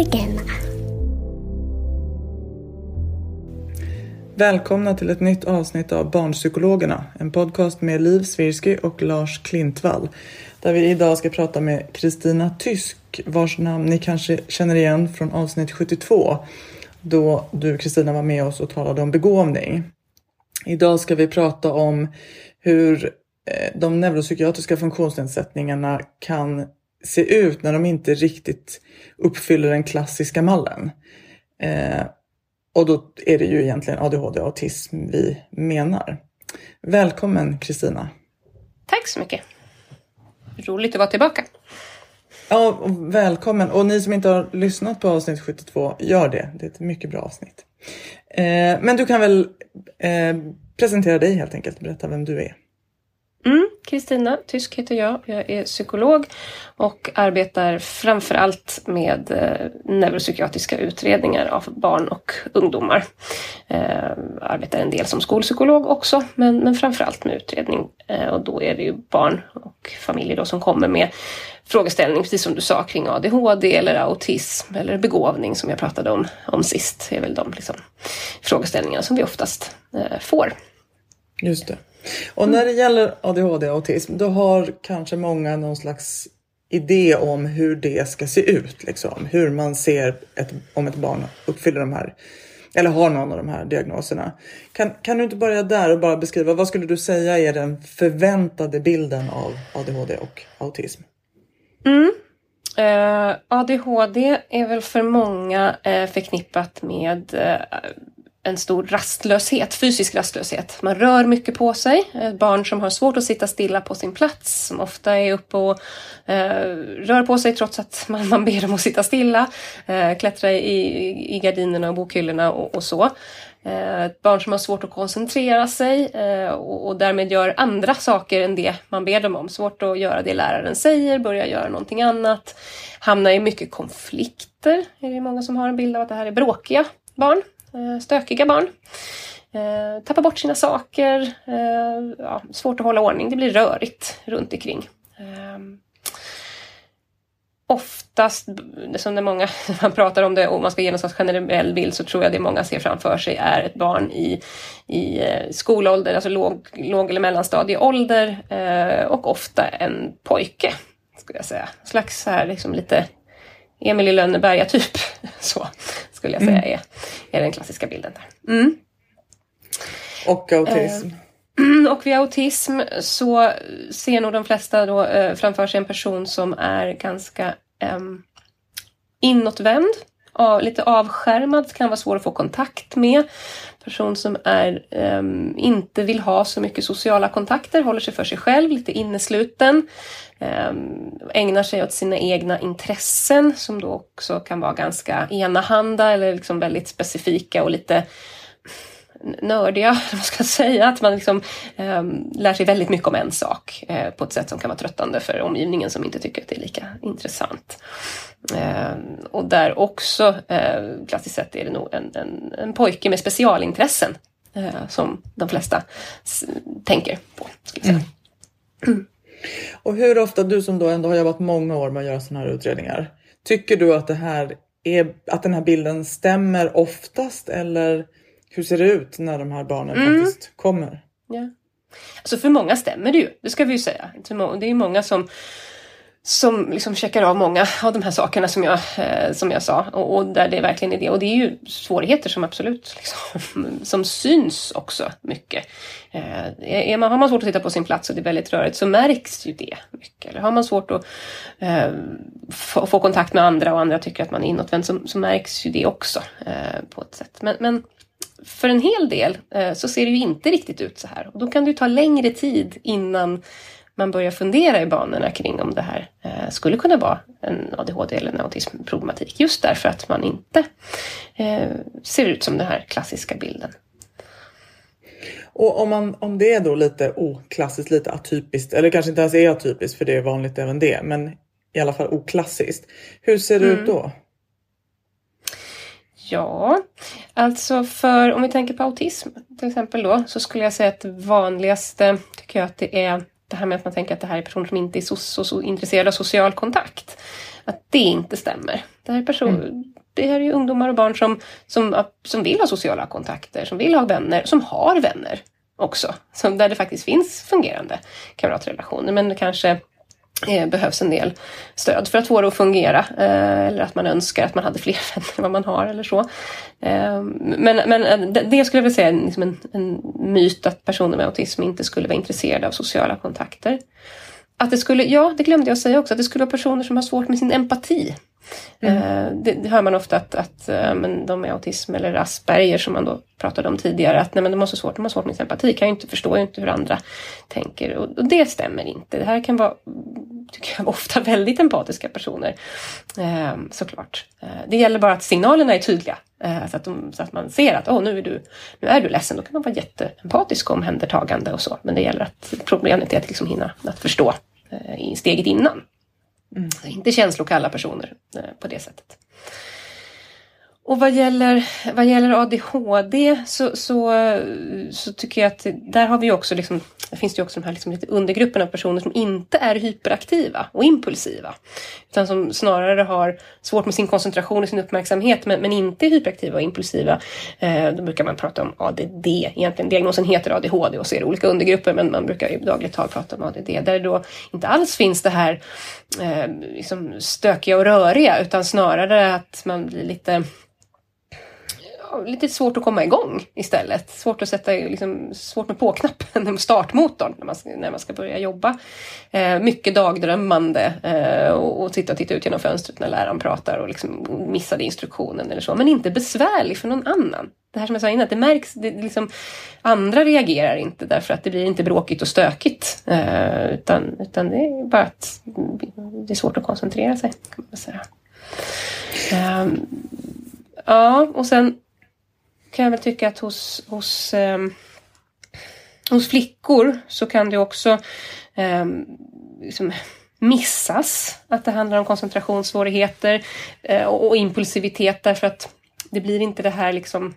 Barnpsykologerna. Välkomna till ett nytt avsnitt av Barnpsykologerna, en podcast med Liv Svirsky och Lars Klintvall. Där vi idag ska prata med Kristina Tysk, vars namn ni kanske känner igen från avsnitt 72, då du Kristina var med oss och talade om begåvning. Idag ska vi prata om hur eh, de neuropsykiatriska funktionsnedsättningarna kan se ut när de inte riktigt uppfyller den klassiska mallen. Eh, och då är det ju egentligen ADHD och autism vi menar. Välkommen Kristina! Tack så mycket! Roligt att vara tillbaka. Ja, och välkommen! Och ni som inte har lyssnat på avsnitt 72, gör det. Det är ett mycket bra avsnitt. Eh, men du kan väl eh, presentera dig helt enkelt, berätta vem du är. Kristina Tysk heter jag. Jag är psykolog och arbetar framför allt med eh, neuropsykiatriska utredningar av barn och ungdomar. Eh, arbetar en del som skolpsykolog också, men, men framför allt med utredning. Eh, och då är det ju barn och familjer då som kommer med frågeställning, precis som du sa, kring ADHD eller autism eller begåvning som jag pratade om, om sist. Det är väl de liksom, frågeställningarna som vi oftast eh, får. Just det. Och när det gäller ADHD och autism, då har kanske många någon slags idé om hur det ska se ut. Liksom. Hur man ser ett, om ett barn uppfyller de här, eller har någon av de här diagnoserna. Kan, kan du inte börja där och bara beskriva, vad skulle du säga är den förväntade bilden av ADHD och autism? Mm. Eh, ADHD är väl för många eh, förknippat med eh, en stor rastlöshet, fysisk rastlöshet. Man rör mycket på sig. Ett barn som har svårt att sitta stilla på sin plats, som ofta är uppe och eh, rör på sig trots att man, man ber dem att sitta stilla. Eh, klättra i, i gardinerna och bokhyllorna och, och så. Eh, ett barn som har svårt att koncentrera sig eh, och, och därmed gör andra saker än det man ber dem om. Svårt att göra det läraren säger, börja göra någonting annat. hamnar i mycket konflikter. Är det många som har en bild av att det här är bråkiga barn. Eh, stökiga barn. Eh, tappar bort sina saker, eh, ja, svårt att hålla ordning, det blir rörigt runt omkring. Oftast, som det många, man pratar om det och man ska ge någon generell bild så tror jag det många ser framför sig är ett barn i, i skolålder, alltså låg, låg eller mellanstadieålder och ofta en pojke, skulle jag säga. En slags så här liksom lite Emil i Lönneberga typ. Så skulle jag säga mm. är, är den klassiska bilden där. Mm. Och autism? Eh, och vid autism så ser nog de flesta då eh, framför sig en person som är ganska eh, inåtvänd, av, lite avskärmad, kan vara svår att få kontakt med. Person som är, um, inte vill ha så mycket sociala kontakter, håller sig för sig själv, lite innesluten. um, ägnar sig åt sina egna intressen som då också kan vara ganska enahanda eller liksom väldigt specifika och lite nördiga, vad ska jag säga, att man liksom eh, lär sig väldigt mycket om en sak eh, på ett sätt som kan vara tröttande för omgivningen som inte tycker att det är lika intressant. Eh, och där också, eh, klassiskt sett, är det nog en, en, en pojke med specialintressen eh, som de flesta tänker på. Säga. Mm. Och hur ofta, du som då ändå har jobbat många år med att göra sådana här utredningar, tycker du att det här är, att den här bilden stämmer oftast eller hur ser det ut när de här barnen mm. faktiskt kommer? Ja. Alltså för många stämmer det ju, det ska vi ju säga. Det är många som som liksom checkar av många av de här sakerna som jag, eh, som jag sa och, och, där det verkligen är det. Och det är ju svårigheter som absolut liksom, som syns också mycket. Eh, är man, har man svårt att titta på sin plats och det är väldigt rörigt så märks ju det mycket. Eller har man svårt att eh, få, få, kontakt med andra och andra tycker att man är inåtvänd så, så märks ju det också eh, på ett sätt. Men, men för en hel del eh, så ser det ju inte riktigt ut så här och då kan det ju ta längre tid innan man börjar fundera i banorna kring om det här eh, skulle kunna vara en ADHD eller en autismproblematik. Just därför att man inte eh, ser ut som den här klassiska bilden. Och om, man, om det är då lite oklassiskt, lite atypiskt, eller kanske inte ens är atypiskt för det är vanligt även det, men i alla fall oklassiskt. Hur ser det mm. ut då? Ja, alltså för om vi tänker på autism till exempel då så skulle jag säga att det vanligaste tycker jag att det är det här med att man tänker att det här är personer som inte är så, så, så intresserade av social kontakt. Att det inte stämmer. Det här är, person, mm. det här är ju ungdomar och barn som, som, som vill ha sociala kontakter, som vill ha vänner, som har vänner också. Som, där det faktiskt finns fungerande kamratrelationer. Men kanske eh, behövs en del stöd för att få det att fungera. Eh, eller att man önskar att man hade fler vänner än vad man har eller så. Eh, men, men det, skulle jag vilja säga är liksom en, en myt att personer med autism inte skulle vara intresserade av sociala kontakter. Att det skulle, ja det glömde jag säga också, att det skulle vara personer som har svårt med sin empati. Mm. Det, det, hör man ofta att, att men de med autism eller Asperger som man då pratade om tidigare, att nej, men de har så svårt, de har svårt med sin empati, kan ju inte förstå ju inte hur andra tänker. Och, och, det stämmer inte. Det här kan vara, tycker jag, ofta väldigt empatiska personer. Eh, såklart. Eh, det gäller bara att signalerna är tydliga. Eh, så, att de, så att man ser att oh, nu, är du, nu är du ledsen. Då kan man vara jätteempatisk och omhändertagande och så. Men det gäller att problemet är att liksom hinna att förstå eh, steget innan. Mm. Inte känslokalla personer eh, på det sättet. Och vad gäller, vad gäller ADHD så, så, så tycker jag att där har vi också liksom, finns det också de här liksom lite undergrupperna av personer som inte är hyperaktiva och impulsiva. Utan som snarare har svårt med sin koncentration och sin uppmärksamhet men, men inte är hyperaktiva och impulsiva. Eh, då brukar man prata om ADD. Egentligen diagnosen heter ADHD och så är det olika undergrupper men man brukar i dagligt tal prata om ADD. Där det då inte alls finns det här eh, liksom stökiga och röriga utan snarare att man blir lite lite svårt att komma igång istället. Svårt att sätta, liksom, svårt med på-knappen, startmotorn, när man, ska, när man ska börja jobba. Eh, mycket dagdrömmande eh, och, och titta, titta ut genom fönstret när läraren pratar och liksom missade instruktionen eller så. Men inte besvärlig för någon annan. Det här som jag sa innan, det märks, det, liksom, andra reagerar inte därför att det blir inte bråkigt och stökigt. Eh, utan, utan det är bara att det är svårt att koncentrera sig. kan man säga. Um, ja, och sen kan jag väl tycka att hos, hos, eh, hos flickor så kan det också eh, liksom missas att det handlar om koncentrationssvårigheter eh, och, och, impulsivitet därför att det blir inte det här liksom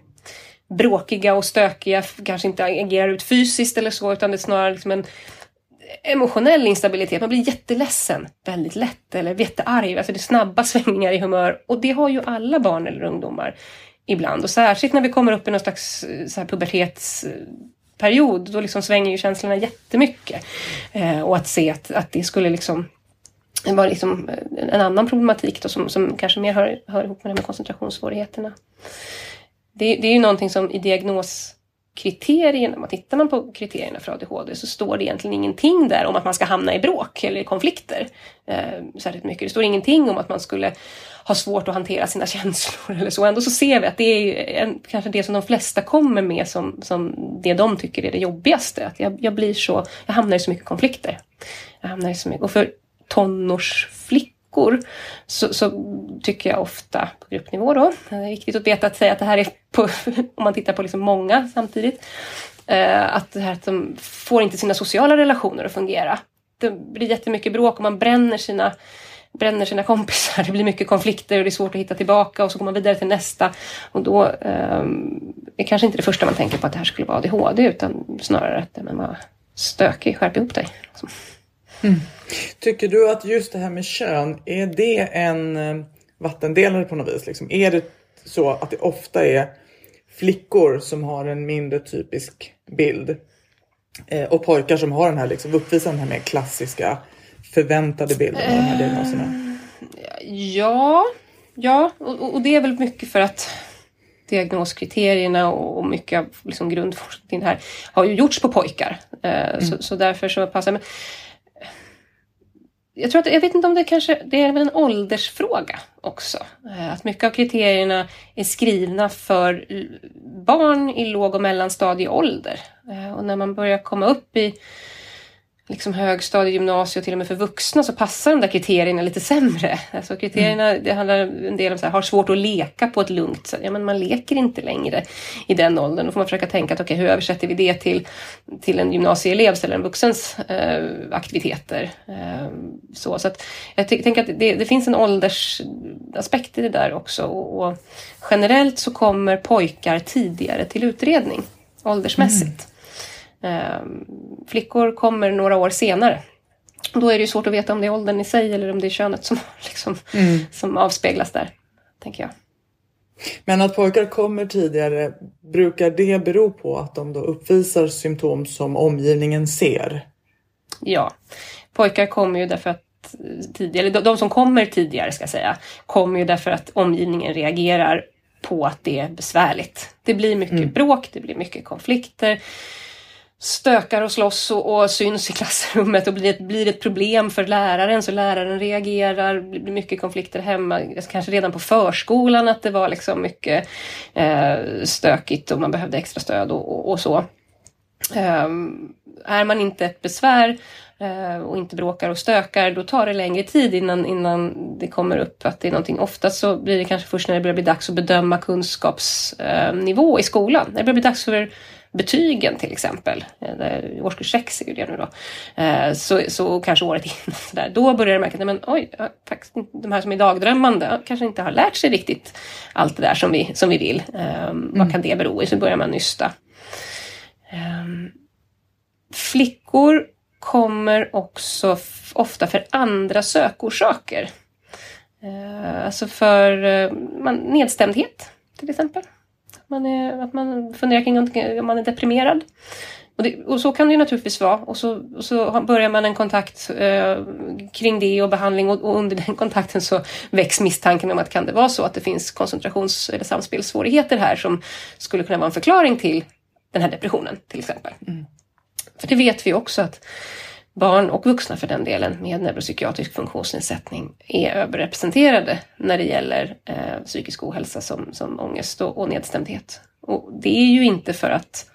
bråkiga och stökiga, kanske inte agerar ut fysiskt eller så utan det är snarare liksom en emotionell instabilitet. Man blir jätteledsen väldigt lätt eller jättearg. Alltså det är snabba svängningar i humör och det har ju alla barn eller ungdomar ibland. Och särskilt när vi kommer upp i någon slags eh, så här pubertetsperiod, då liksom svänger ju känslorna jättemycket. Eh, och att se att, att det skulle liksom vara liksom eh, en annan problematik då som, som kanske mer hör, hör ihop med det med koncentrationssvårigheterna. Det, det är ju någonting som i diagnos kriterierna, om man tittar man på kriterierna för ADHD så står det egentligen ingenting där om att man ska hamna i bråk eller i konflikter. Eh, särskilt mycket. Det står ingenting om att man skulle ha svårt att hantera sina känslor eller så. Ändå så ser vi att det är en, kanske det som de flesta kommer med som, som det de tycker är det jobbigaste. Att jag, jag blir så, jag hamnar i så mycket konflikter. Jag hamnar i så mycket, och för tonårsflickor så, så, tycker jag ofta på gruppnivå då, det är viktigt att veta att säga att det här är på, om man tittar på liksom många samtidigt, eh, att det här att de får inte sina sociala relationer att fungera. Det blir jättemycket bråk och man bränner sina bränner sina kompisar, det blir mycket konflikter och det är svårt att hitta tillbaka och så går man vidare till nästa. Och då eh, är kanske inte det första man tänker på att det här skulle vara ADHD utan snarare att man var stökig, skärp ihop dig. Mm. Tycker du att just det här med kön, är det en eh, vattendelare på något vis? Liksom, är det så att det ofta är flickor som har en mindre typisk bild eh, och pojkar som har den här, liksom, uppvisar den här mer klassiska förväntade bilden av de här diagnoserna? Ja, ja och, och det är väl mycket för att diagnoskriterierna och mycket av liksom grundforskningen här har ju gjorts på pojkar. Eh, mm. Så, så, därför så passar det. Jag tror att, jag vet inte om det kanske, det är väl en åldersfråga också. Eh, att mycket av kriterierna är skrivna för eh, barn i låg och mellanstadieålder. Eh, och när man börjar komma upp i liksom högstadie, gymnasium och till och med för vuxna så passar de där kriterierna lite sämre. Alltså kriterierna, mm. det handlar en del om så här, har svårt att leka på ett lugnt sätt. Ja, men man leker inte längre i den åldern. Då får man försöka tänka att okej, okay, hur översätter vi det till, till en gymnasieelevs eller en vuxens eh, aktiviteter? Eh, så, så att jag tänker att det, det, finns en åldersaspekt i det där också. Och, och, generellt så kommer pojkar tidigare till utredning åldersmässigt. Mm. Ehm, flickor kommer några år senare. Då är det ju svårt att veta om det är åldern i sig eller om det är könet som, liksom, mm. som avspeglas där, tänker jag. Men att pojkar kommer tidigare, brukar det bero på att de då uppvisar symptom som omgivningen ser? Ja, pojkar kommer ju därför att tidigare, de som kommer tidigare ska jag säga, kommer ju därför att omgivningen reagerar på att det är besvärligt. Det blir mycket mm. bråk, det blir mycket konflikter stökar och slåss och, och syns i klassrummet och blir ett, blir ett problem för läraren så läraren reagerar, det blir mycket konflikter hemma, alltså kanske redan på förskolan att det var liksom mycket eh, stökigt och man behövde extra stöd och, och, och så. Eh, är man inte ett besvär eh, och inte bråkar och stökar, då tar det längre tid innan, innan det kommer upp att det är någonting. Oftast så blir det kanske först när det börjar bli dags att bedöma kunskapsnivå i skolan. När det börjar bli dags för betygen till exempel, eh, årskurs 6 är ju det nu då, eh, så, så kanske året innan, så där, då börjar de märka att men, oj, faktiskt, de här som är dagdrömmande kanske inte har lärt sig riktigt allt det där som vi, som vi vill. Um, mm. Vad kan det bero i? Så börjar man nysta. Um, flickor kommer också ofta för andra sökorsaker. Uh, alltså för man, nedstämdhet till exempel man är, att man funderar kring om man är deprimerad. Och, det, och, så kan det ju naturligtvis vara. Och så, och så börjar man en kontakt eh, kring det och behandling och, och, under den kontakten så väcks misstanken om att kan det vara så att det finns koncentrations eller samspelssvårigheter här som skulle kunna vara en förklaring till den här depressionen till exempel. Mm. För det vet vi också att barn och vuxna för den delen med neuropsykiatrisk funktionsnedsättning är överrepresenterade när det gäller eh, psykisk ohälsa som, som ångest och, och nedstämdhet. Och det är ju inte för att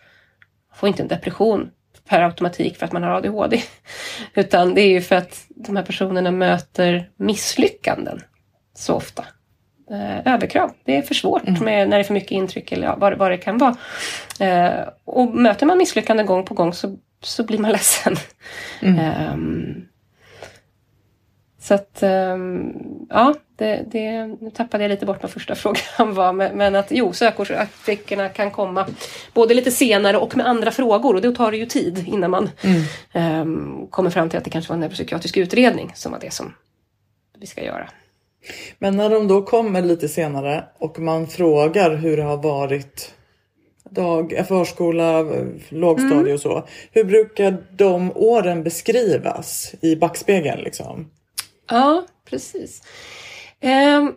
få inte en depression per automatik för att man har ADHD. Utan det är ju för att de här personerna möter misslyckanden så ofta. Eh, överkrav. Det är för svårt mm. med, när det är för mycket intryck eller vad, vad det kan vara. Eh, och möter man misslyckanden gång på gång så så blir man ledsen. Mm. Um, så att, um, ja, det, det, nu tappade jag lite bort vad första frågan var. Men, men att jo, sökordsartiklarna kan komma både lite senare och med andra frågor. Och då tar det ju tid innan man mm. um, kommer fram till att det kanske var en neuropsykiatrisk utredning som var det som vi ska göra. Men när de då kommer lite senare och man frågar hur det har varit dag, förskola, lågstadie mm. och så. Hur brukar de åren beskrivas i backspegeln? Liksom? Ja, precis. Ehm,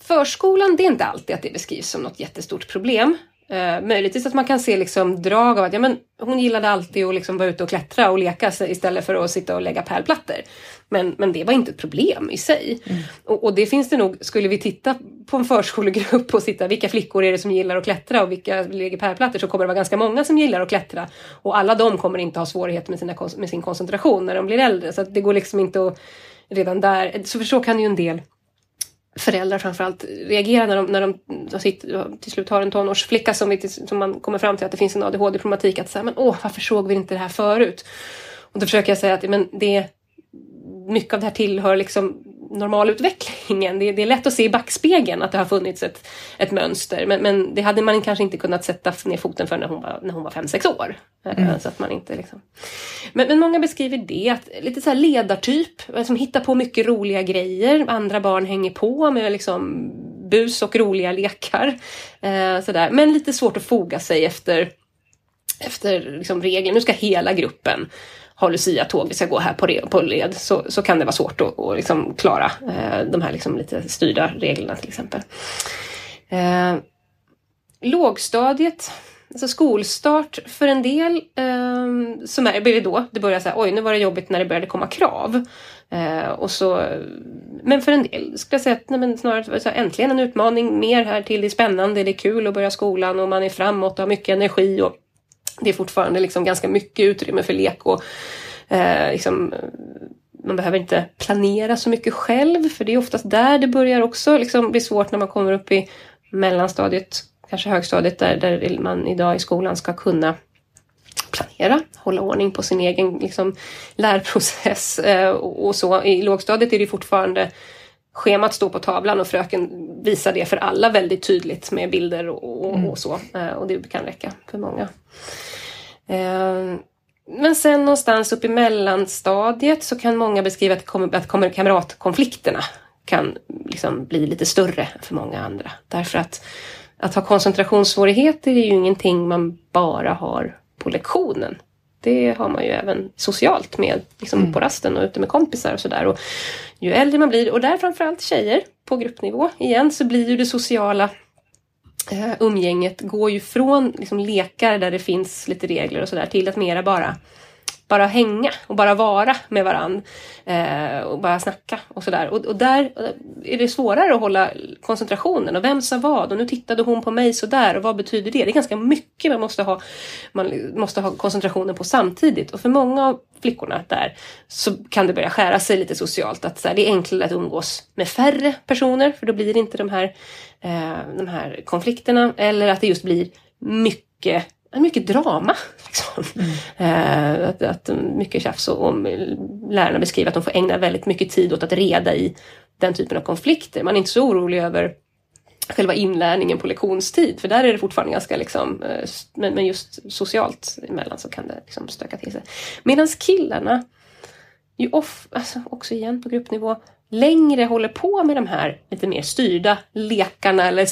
förskolan, det är inte alltid att det beskrivs som något jättestort problem. Eh, möjligtvis att man kan se liksom drag av att ja, men hon gillade alltid att liksom vara ute och klättra och leka istället för att sitta och lägga pärlplattor. Men, men det var inte ett problem i sig. Mm. Och, och, det finns det nog, skulle vi titta på en förskolegrupp och sitta vilka flickor är det som gillar att klättra och vilka lägger pärlplattor så kommer det vara ganska många som gillar att klättra. Och alla de kommer inte ha svårigheter med, sina, med sin koncentration när de blir äldre. Så det går liksom inte att redan där, så för så kan ju en del föräldrar framförallt reagerar när de, när de, de sitter, till slut har en tonårsflicka som, vi, som man kommer fram till att det finns en ADHD-problematik. Att säga, men åh, varför såg vi inte det här förut? Och då försöker jag säga att men det, mycket av det här tillhör liksom normalutvecklingen. Det, det, är lätt att se i backspegeln att det har funnits ett, ett mönster men, men det hade man kanske inte kunnat sätta ner foten för när hon var, när hon var fem sex år. Eh, mm. Så att man inte liksom... men, men många beskriver det, att lite så här ledartyp, som hittar på mycket roliga grejer. Andra barn hänger på med liksom bus och roliga lekar. Eh, sådär. Men lite svårt att foga sig efter, efter liksom regler. Nu ska hela gruppen ha Lucia-tåget vi ska gå här på, re, på led, så, så kan det vara svårt att, att liksom klara eh, de här liksom lite styrda reglerna till exempel. Eh, lågstadiet, alltså skolstart för en del, eh, som är, blir det då, det börjar så oj nu var det jobbigt när det började komma krav. Eh, och så, men för en del skulle jag säga att nej, men snarare så här, äntligen en utmaning, mer här till, det är spännande, det är kul att börja skolan och man är framåt och har mycket energi och det är fortfarande liksom ganska mycket utrymme för lek och eh, liksom, man behöver inte planera så mycket själv för det är oftast där det börjar också liksom bli svårt när man kommer upp i mellanstadiet, kanske högstadiet där, där man idag i skolan ska kunna planera, hålla ordning på sin egen liksom, lärprocess eh, och, och, så. I lågstadiet är det fortfarande schemat står på tavlan och fröken visar det för alla väldigt tydligt med bilder och, och, mm. och så. Eh, och det kan räcka för många. Eh, men sen någonstans upp i mellanstadiet så kan många beskriva att, kommer, att kommer kamratkonflikterna kan liksom bli lite större för många andra. Därför att att ha koncentrationssvårigheter är ju ingenting man bara har på lektionen. Det har man ju även socialt med liksom mm. på rasten och ute med kompisar och sådär. Ju äldre man blir, och där framförallt tjejer på gruppnivå igen, så blir ju det sociala eh, umgänget går ju från liksom, lekar där det finns lite regler och sådär till att mera bara bara hänga och bara vara med varandra eh, och bara snacka och sådär. Och, och, där är det svårare att hålla koncentrationen och vem sa vad och nu tittade hon på mig sådär och vad betyder det? Det är ganska mycket man måste ha, man måste ha koncentrationen på samtidigt och för många av flickorna där så kan det börja skära sig lite socialt att så här, det är enklare att umgås med färre personer för då blir det inte de här, eh, de här konflikterna eller att det just blir mycket mycket drama. Liksom. Mm. att, att mycket tjafs och, och lärarna beskriver att de får ägna väldigt mycket tid åt att reda i den typen av konflikter. Man är inte så orolig över själva inlärningen på lektionstid för där är det fortfarande ganska liksom, eh, men, men just socialt emellan så kan det liksom stöka till sig. Medan killarna, ju off, alltså också igen på gruppnivå, längre håller på med de här lite mer styrda lekarna eller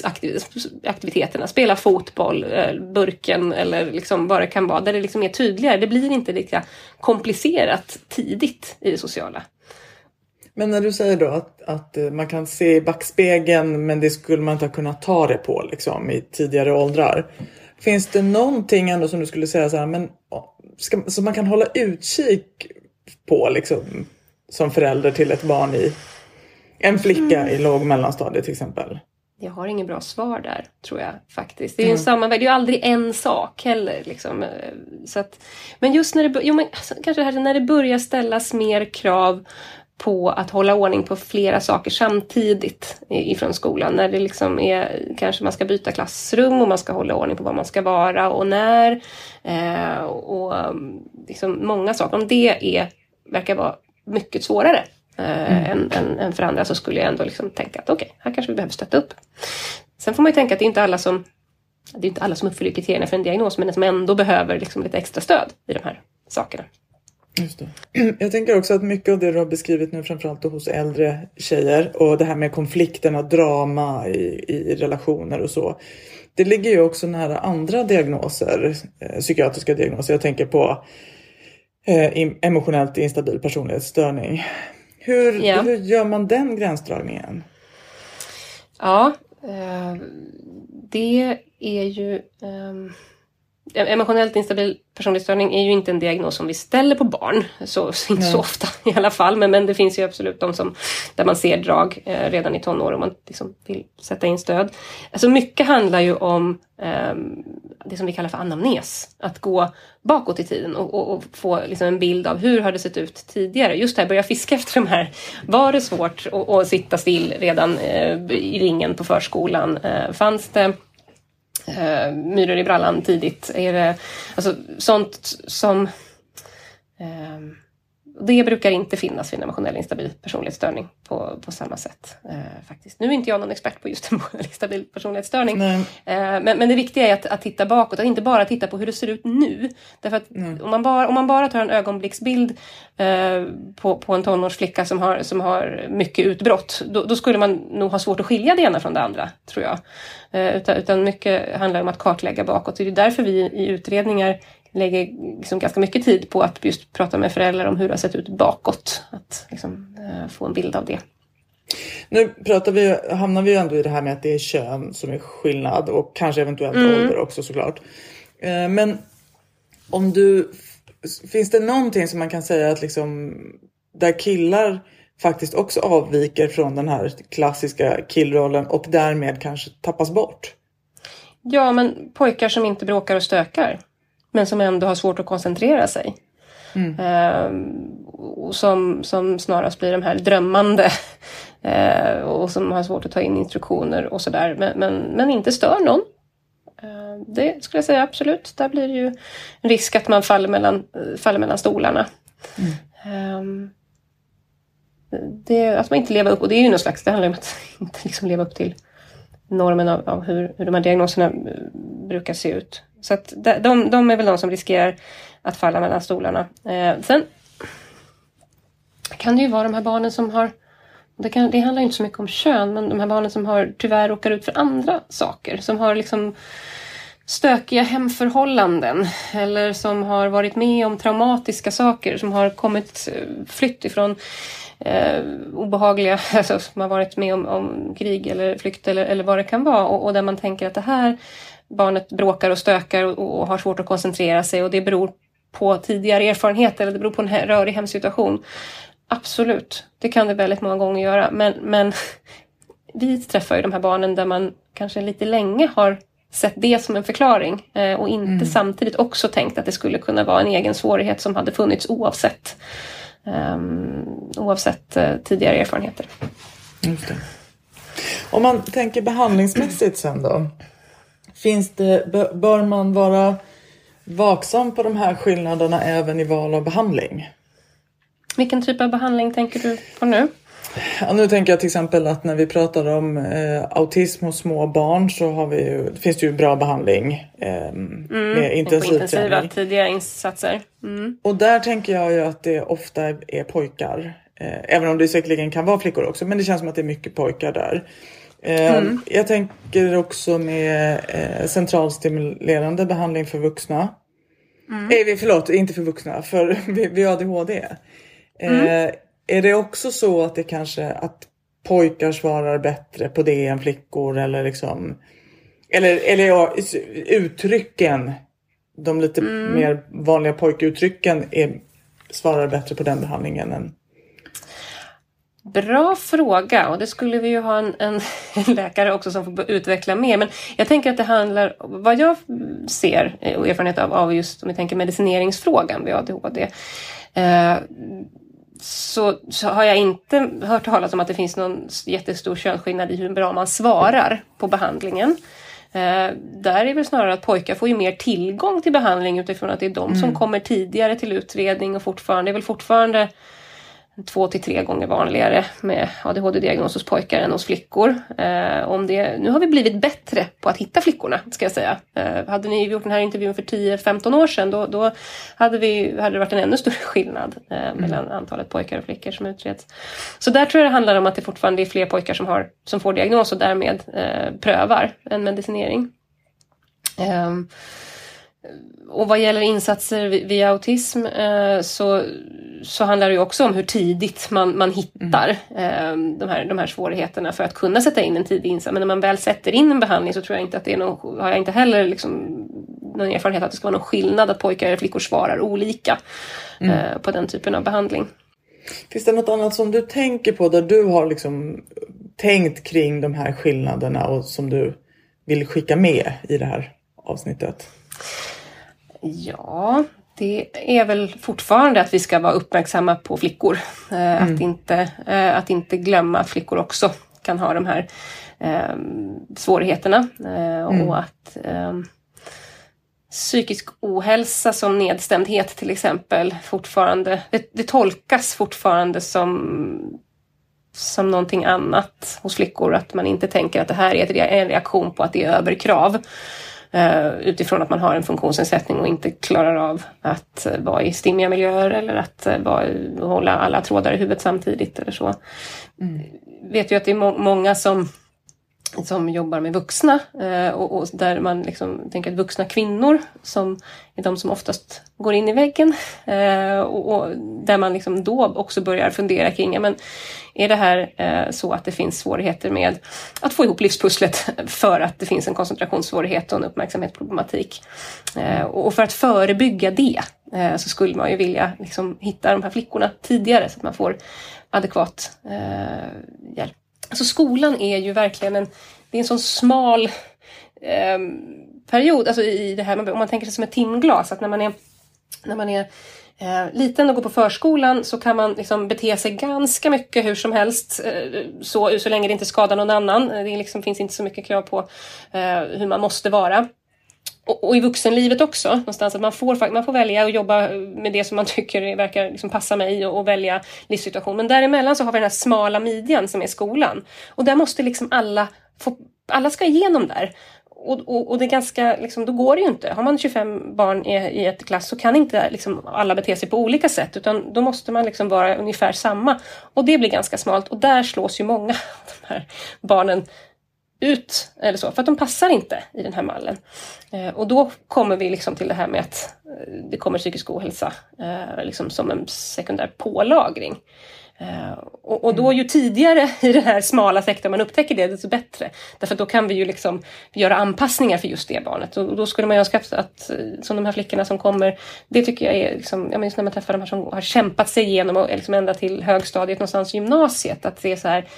aktiviteterna, spela fotboll, eh, burken eller liksom vad det kan vara, där det liksom är tydligare. Det blir inte lika komplicerat tidigt i det sociala. Men när du säger då att, att eh, man kan se i backspegeln men det skulle man inte ha kunnat ta det på liksom, i tidigare åldrar. Finns det någonting ändå som du skulle säga så här, men, ska, som man kan hålla utkik på liksom, som förälder till ett barn i en flicka mm. i låg och mellanstadiet till exempel? Jag har inget bra svar där, tror jag faktiskt. Det är ju mm. en sammanväg, det är ju aldrig en sak heller. Liksom. Så att, men just när det, jo, men, alltså, kanske här, när det börjar ställas mer krav på att hålla ordning på flera saker samtidigt ifrån skolan. När det liksom är, kanske man ska byta klassrum och man ska hålla ordning på var man ska vara och när. Eh, och liksom många saker. Om det är, verkar vara mycket svårare eh, mm. än, än, än för andra så skulle jag ändå liksom tänka att okej, okay, här kanske vi behöver stötta upp. Sen får man ju tänka att det är inte alla som det är inte alla som uppfyller kriterierna för en diagnos men som ändå behöver liksom lite extra stöd i de här sakerna. Just det. Jag tänker också att mycket av det du har beskrivit nu framförallt hos äldre tjejer och det här med konflikterna, drama i, i relationer och så. Det ligger ju också nära andra diagnoser, eh, psykiatriska diagnoser. Jag tänker på eh, emotionellt instabil personlighetsstörning. Hur, ja. hur gör man den gränsdragningen? Ja, eh, det är ju... Emotionellt instabil personlighetsstörning är ju inte en diagnos som vi ställer på barn, så, inte så ofta i alla fall. Men, men det finns ju absolut de som, där man ser drag eh, redan i tonår och man liksom vill sätta in stöd. Alltså mycket handlar ju om eh, det som vi kallar för anamnes. Att gå bakåt i tiden och, och, och få liksom en bild av hur har det sett ut tidigare. Just det här, börja fiska efter de här. Var det svårt att, att sitta still redan eh, i ringen på förskolan? Eh, fanns det eh, myror i brallan tidigt? Är det, alltså, sånt som eh, det brukar inte finnas vid en emotionell instabil personlighetsstörning på, på samma sätt. Eh, faktiskt. Nu är inte jag någon expert på just emotionell instabil personlighetsstörning. Eh, men, men det viktiga är att, att titta bakåt, att inte bara titta på hur det ser ut nu. Därför att om, man bara, om man bara tar en ögonblicksbild eh, på, på en tonårsflicka som har, som har mycket utbrott, då, då, skulle man nog ha svårt att skilja det ena från det andra, tror jag. Eh, utan, utan mycket handlar om att kartlägga bakåt. Det är därför vi i utredningar lägger liksom ganska mycket tid på att just prata med föräldrar om hur det har sett ut bakåt. Att liksom, eh, få en bild av det. Nu pratar vi, hamnar vi ju ändå i det här med att det är kön som är skillnad och kanske eventuellt mm. ålder också såklart. Eh, men om du, finns det någonting som man kan säga att liksom där killar faktiskt också avviker från den här klassiska killrollen och därmed kanske tappas bort? Ja, men pojkar som inte bråkar och stökar men som ändå har svårt att koncentrera sig. Mm. Eh, och som, som snarast blir de här drömmande eh, och som har svårt att ta in instruktioner och sådär men, men, men inte stör någon. Eh, det skulle jag säga absolut. Där blir det ju en risk att man faller mellan, faller mellan stolarna. Mm. Ehm, det, att man inte lever upp, och det är ju någon slags, det handlar om att inte liksom leva upp till normen av, av hur, hur de här diagnoserna eh, brukar se ut. Så att de, de är väl de som riskerar att falla mellan stolarna. Eh, sen kan det ju vara de här barnen som har det, kan, det handlar inte så mycket om kön, men de här barnen som har tyvärr råkar ut för andra saker. Som har liksom stökiga hemförhållanden eller som har varit med om traumatiska saker, som har kommit eh, flytt ifrån eh, obehagliga, alltså som har varit med om, om krig eller flykt eller, eller vad det kan vara och, och, där man tänker att det här barnet bråkar och stökar och, och, har svårt att koncentrera sig och det beror på tidigare erfarenhet eller det beror på en rörig hemsituation. Absolut, det kan det väldigt många gånger göra men, men vi träffar ju de här barnen där man kanske lite länge har sett det som en förklaring eh, och inte mm. samtidigt också tänkt att det skulle kunna vara en egen svårighet som hade funnits oavsett, um, oavsett uh, tidigare erfarenheter. Om man tänker behandlingsmässigt sen då. Finns det, bör man vara vaksam på de här skillnaderna även i val av behandling? Vilken typ av behandling tänker du på nu? Ja, nu tänker jag till exempel att när vi pratar om eh, autism hos små barn så har vi ju, finns det ju bra behandling eh, mm, med intensivträning. tidiga insatser. Mm. Och där tänker jag ju att det ofta är pojkar. Eh, även om det säkerligen kan vara flickor också, men det känns som att det är mycket pojkar där. Eh, mm. Jag tänker också med eh, centralstimulerande behandling för vuxna. Mm. Eh, förlåt, inte för vuxna, för vid ADHD. Mm. Är det också så att det kanske att pojkar svarar bättre på det än flickor eller liksom eller, eller ja, uttrycken, de lite mm. mer vanliga pojkuttrycken är, svarar bättre på den behandlingen än Bra fråga och det skulle vi ju ha en, en, läkare också som får utveckla mer. Men jag tänker att det handlar, vad jag ser och erfarenhet av, av just om vi tänker medicineringsfrågan vid ADHD. Eh, så, så, har jag inte hört talas om att det finns någon jättestor könsskillnad i hur bra man svarar på behandlingen. Eh, där är det snarare att pojkar får ju mer tillgång till behandling utifrån att det är de mm. som kommer tidigare till utredning och fortfarande, det är väl fortfarande två till tre gånger vanligare med ADHD-diagnos hos pojkar än hos flickor. Eh, om det, nu har vi blivit bättre på att hitta flickorna, ska jag säga. Eh, hade ni gjort den här intervjun för 10-15 år sedan, då, då hade, vi, hade det varit en ännu större skillnad eh, mm. mellan antalet pojkar och flickor som utreds. Så där tror jag det handlar om att det fortfarande är fler pojkar som, har, som får diagnos och därmed eh, prövar en medicinering. Um, och vad gäller insatser via autism eh, så, så handlar det ju också om hur tidigt man, man hittar mm. eh, de, här, de här svårigheterna för att kunna sätta in en tidig insats. Men när man väl sätter in en behandling så tror jag inte att det är någon, har jag inte heller liksom någon erfarenhet att det ska vara någon skillnad att pojkar eller flickor svarar olika mm. eh, på den typen av behandling. Finns det något annat som du tänker på där du har liksom tänkt kring de här skillnaderna och som du vill skicka med i det här avsnittet? Ja, det är väl fortfarande att vi ska vara uppmärksamma på flickor. Eh, mm. Att, inte, eh, att inte glömma att flickor också kan ha de här eh, svårigheterna. Eh, mm. Och att eh, psykisk ohälsa som nedstämdhet till exempel fortfarande, det, det tolkas fortfarande som som någonting annat hos flickor. Att man inte tänker att det här är en reaktion på att det är överkrav. Uh, utifrån att man har en funktionsnedsättning och inte klarar av att uh, vara i stimmiga miljöer eller att uh, vara, hålla alla trådar i huvudet samtidigt eller så. Mm. Vet ju att det är må många som som jobbar med vuxna eh, och, och, där man liksom tänker att vuxna kvinnor som är de som oftast går in i väggen eh, och, och, där man liksom då också börjar fundera kring, men är det här eh, så att det finns svårigheter med att få ihop livspusslet för att det finns en koncentrationssvårighet och en uppmärksamhetsproblematik? Och för att förebygga det så skulle man ju vilja liksom hitta de här flickorna tidigare så att man får adekvat hjälp. Alltså skolan är ju verkligen en, det är en sån smal eh, period, alltså i det här, om man tänker sig som ett timglas, att när man är, när man är eh, liten och går på förskolan så kan man liksom bete sig ganska mycket hur som helst, eh, så, så länge det inte skadar någon annan. Det liksom, finns inte så mycket krav på eh, hur man måste vara och, och, i vuxenlivet också, någonstans att man får, man får välja att jobba med det som man tycker verkar liksom passa mig och, och, välja livssituation. Men däremellan så har vi den här smala midjan som är skolan. Och där måste liksom alla få, alla ska igenom där. Och, och, och, det är ganska, liksom, då går det ju inte. Har man 25 barn i, i ett klass så kan inte liksom, alla bete sig på olika sätt utan då måste man liksom vara ungefär samma. Och det blir ganska smalt och där slås ju många av de här barnen ut eller så, för att de passar inte i den här mallen. Eh, och då kommer vi liksom till det här med att eh, det kommer psykisk ohälsa eh, liksom som en sekundär pålagring. Och, och, då ju tidigare i den här smala sektorn man upptäcker det, desto bättre. Därför då kan vi ju liksom göra anpassningar för just det barnet. Och, då skulle man önska att, som de här flickorna som kommer, det tycker jag är, liksom, jag minns när man träffar de här som har kämpat sig igenom och liksom ända till högstadiet någonstans gymnasiet, att det är så här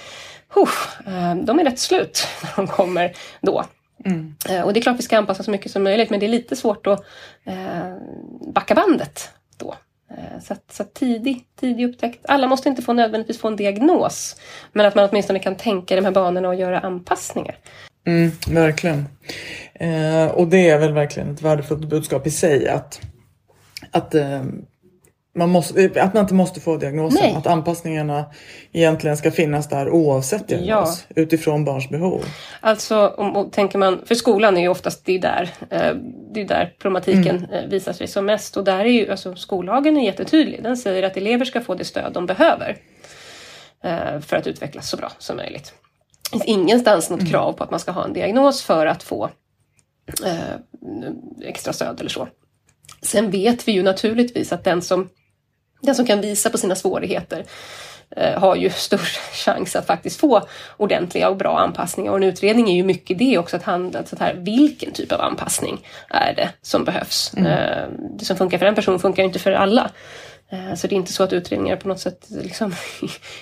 de är rätt slut när de kommer då. Mm. Uh, och det är klart vi ska anpassa så mycket som möjligt men det är lite svårt att uh, backa bandet då. Så, att, så att tidig, tidig upptäckt. Alla måste inte få nödvändigtvis få en diagnos. Men att man åtminstone kan tänka i de här banorna och göra anpassningar. Mm, verkligen. Eh, och det är väl verkligen ett värdefullt budskap i sig att, att eh, man måste, att man inte måste få diagnosen. Nej. Att anpassningarna egentligen ska finnas där oavsett diagnos. Ja. Utifrån barns behov. Alltså om, tänker man, för skolan är ju oftast det är där, eh, det är där problematiken mm. eh, visar sig som mest. Och där är ju, alltså skollagen är jättetydlig. Den säger att elever ska få det stöd de behöver. Eh, för att utvecklas så bra som möjligt. Det finns ingenstans något mm. krav på att man ska ha en diagnos för att få extra stöd eller så. Sen vet vi ju naturligtvis att den som den som kan visa på sina svårigheter eh, har ju större chans att faktiskt få ordentliga och bra anpassningar. Och en utredning är ju mycket det också, att handla så här, vilken typ av anpassning är det som behövs? Mm. Eh, det som funkar för en person funkar inte för alla. Eh, så det är inte så att utredningar på något sätt liksom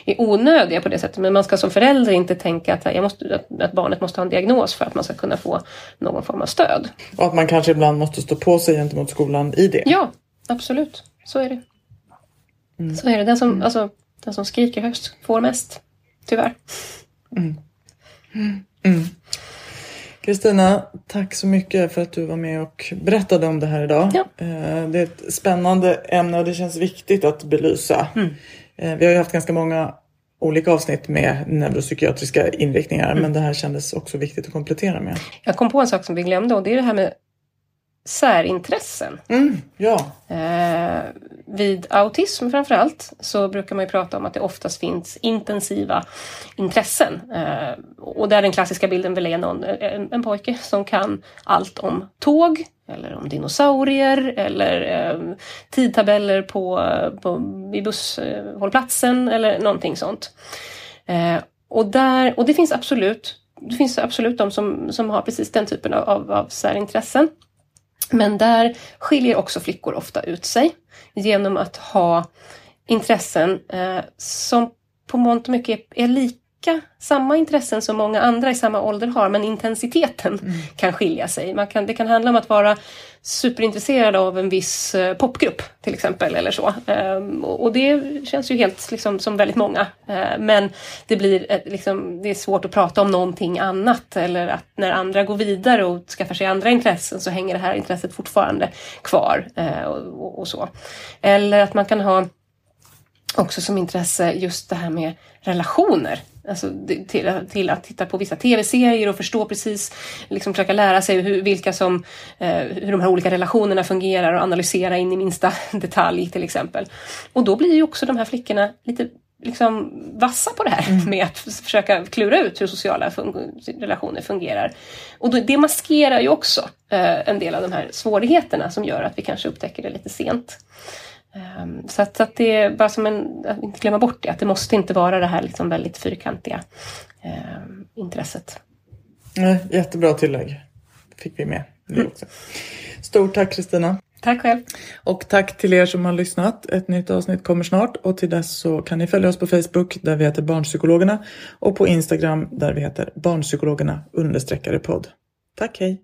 är onödiga på det sättet. Men man ska som förälder inte tänka att, jag måste, att barnet måste ha en diagnos för att man ska kunna få någon form av stöd. Och att man kanske ibland måste stå på sig gentemot skolan i det. Ja, absolut. Så är det. Mm. Så är det. Den som, mm. alltså, den som skriker högst får mest. Tyvärr. Mm. Mm. Kristina, tack så mycket för att du var med och berättade om det här idag. Ja. Eh, det är ett spännande ämne och det känns viktigt att belysa. Mm. Eh, vi har ju haft ganska många olika avsnitt med neuropsykiatriska inriktningar mm. men det här kändes också viktigt att komplettera med. Jag kom på en sak som vi glömde och det är det här med särintressen. Mm, ja. Vid autism framförallt så brukar man ju prata om att det oftast finns intensiva intressen. Eh, och där den klassiska bilden väl är någon, en, en pojke som kan allt om tåg eller om dinosaurier eller eh, tidtabeller på, på, vid busshållplatsen eller någonting sånt. Eh, och, där, och det finns absolut det finns absolut de som, som har precis den typen av, av, av särintressen. Men där skiljer också flickor ofta ut sig genom att ha intressen eh, som på mångt och mycket är, är lika lika, samma intressen som många andra i samma ålder har men intensiteten mm. kan skilja sig. Man kan, det kan handla om att vara superintresserad av en viss eh, popgrupp till exempel eller så. Um, och det känns ju helt liksom, som väldigt många. Uh, men det blir liksom, det är svårt att prata om någonting annat eller att när andra går vidare och skaffar sig andra intressen så hänger det här intresset fortfarande kvar uh, och, och, så. Eller att man kan ha också som intresse just det här med relationer. Alltså till, till att titta på vissa tv-serier och förstå precis, liksom försöka lära sig hur, vilka som, eh, hur de här olika relationerna fungerar och analysera in i minsta detalj till exempel. Och då blir ju också de här flickorna lite liksom vassa på det här mm. med att försöka klura ut hur sociala fun relationer fungerar. Och då, det maskerar ju också eh, en del av de här svårigheterna som gör att vi kanske upptäcker det lite sent. Um, så, att, så att, det är bara som en, att inte glömma bort det, att det måste inte vara det här liksom väldigt fyrkantiga um, intresset. Nej, jättebra tillägg. Fick vi med det mm. också. Stort tack Kristina. Tack själv. Och tack till er som har lyssnat. Ett nytt avsnitt kommer snart och till dess så kan ni följa oss på Facebook där vi heter Barnpsykologerna och på Instagram där vi heter Barnpsykologerna understreckare podd. Tack, hej!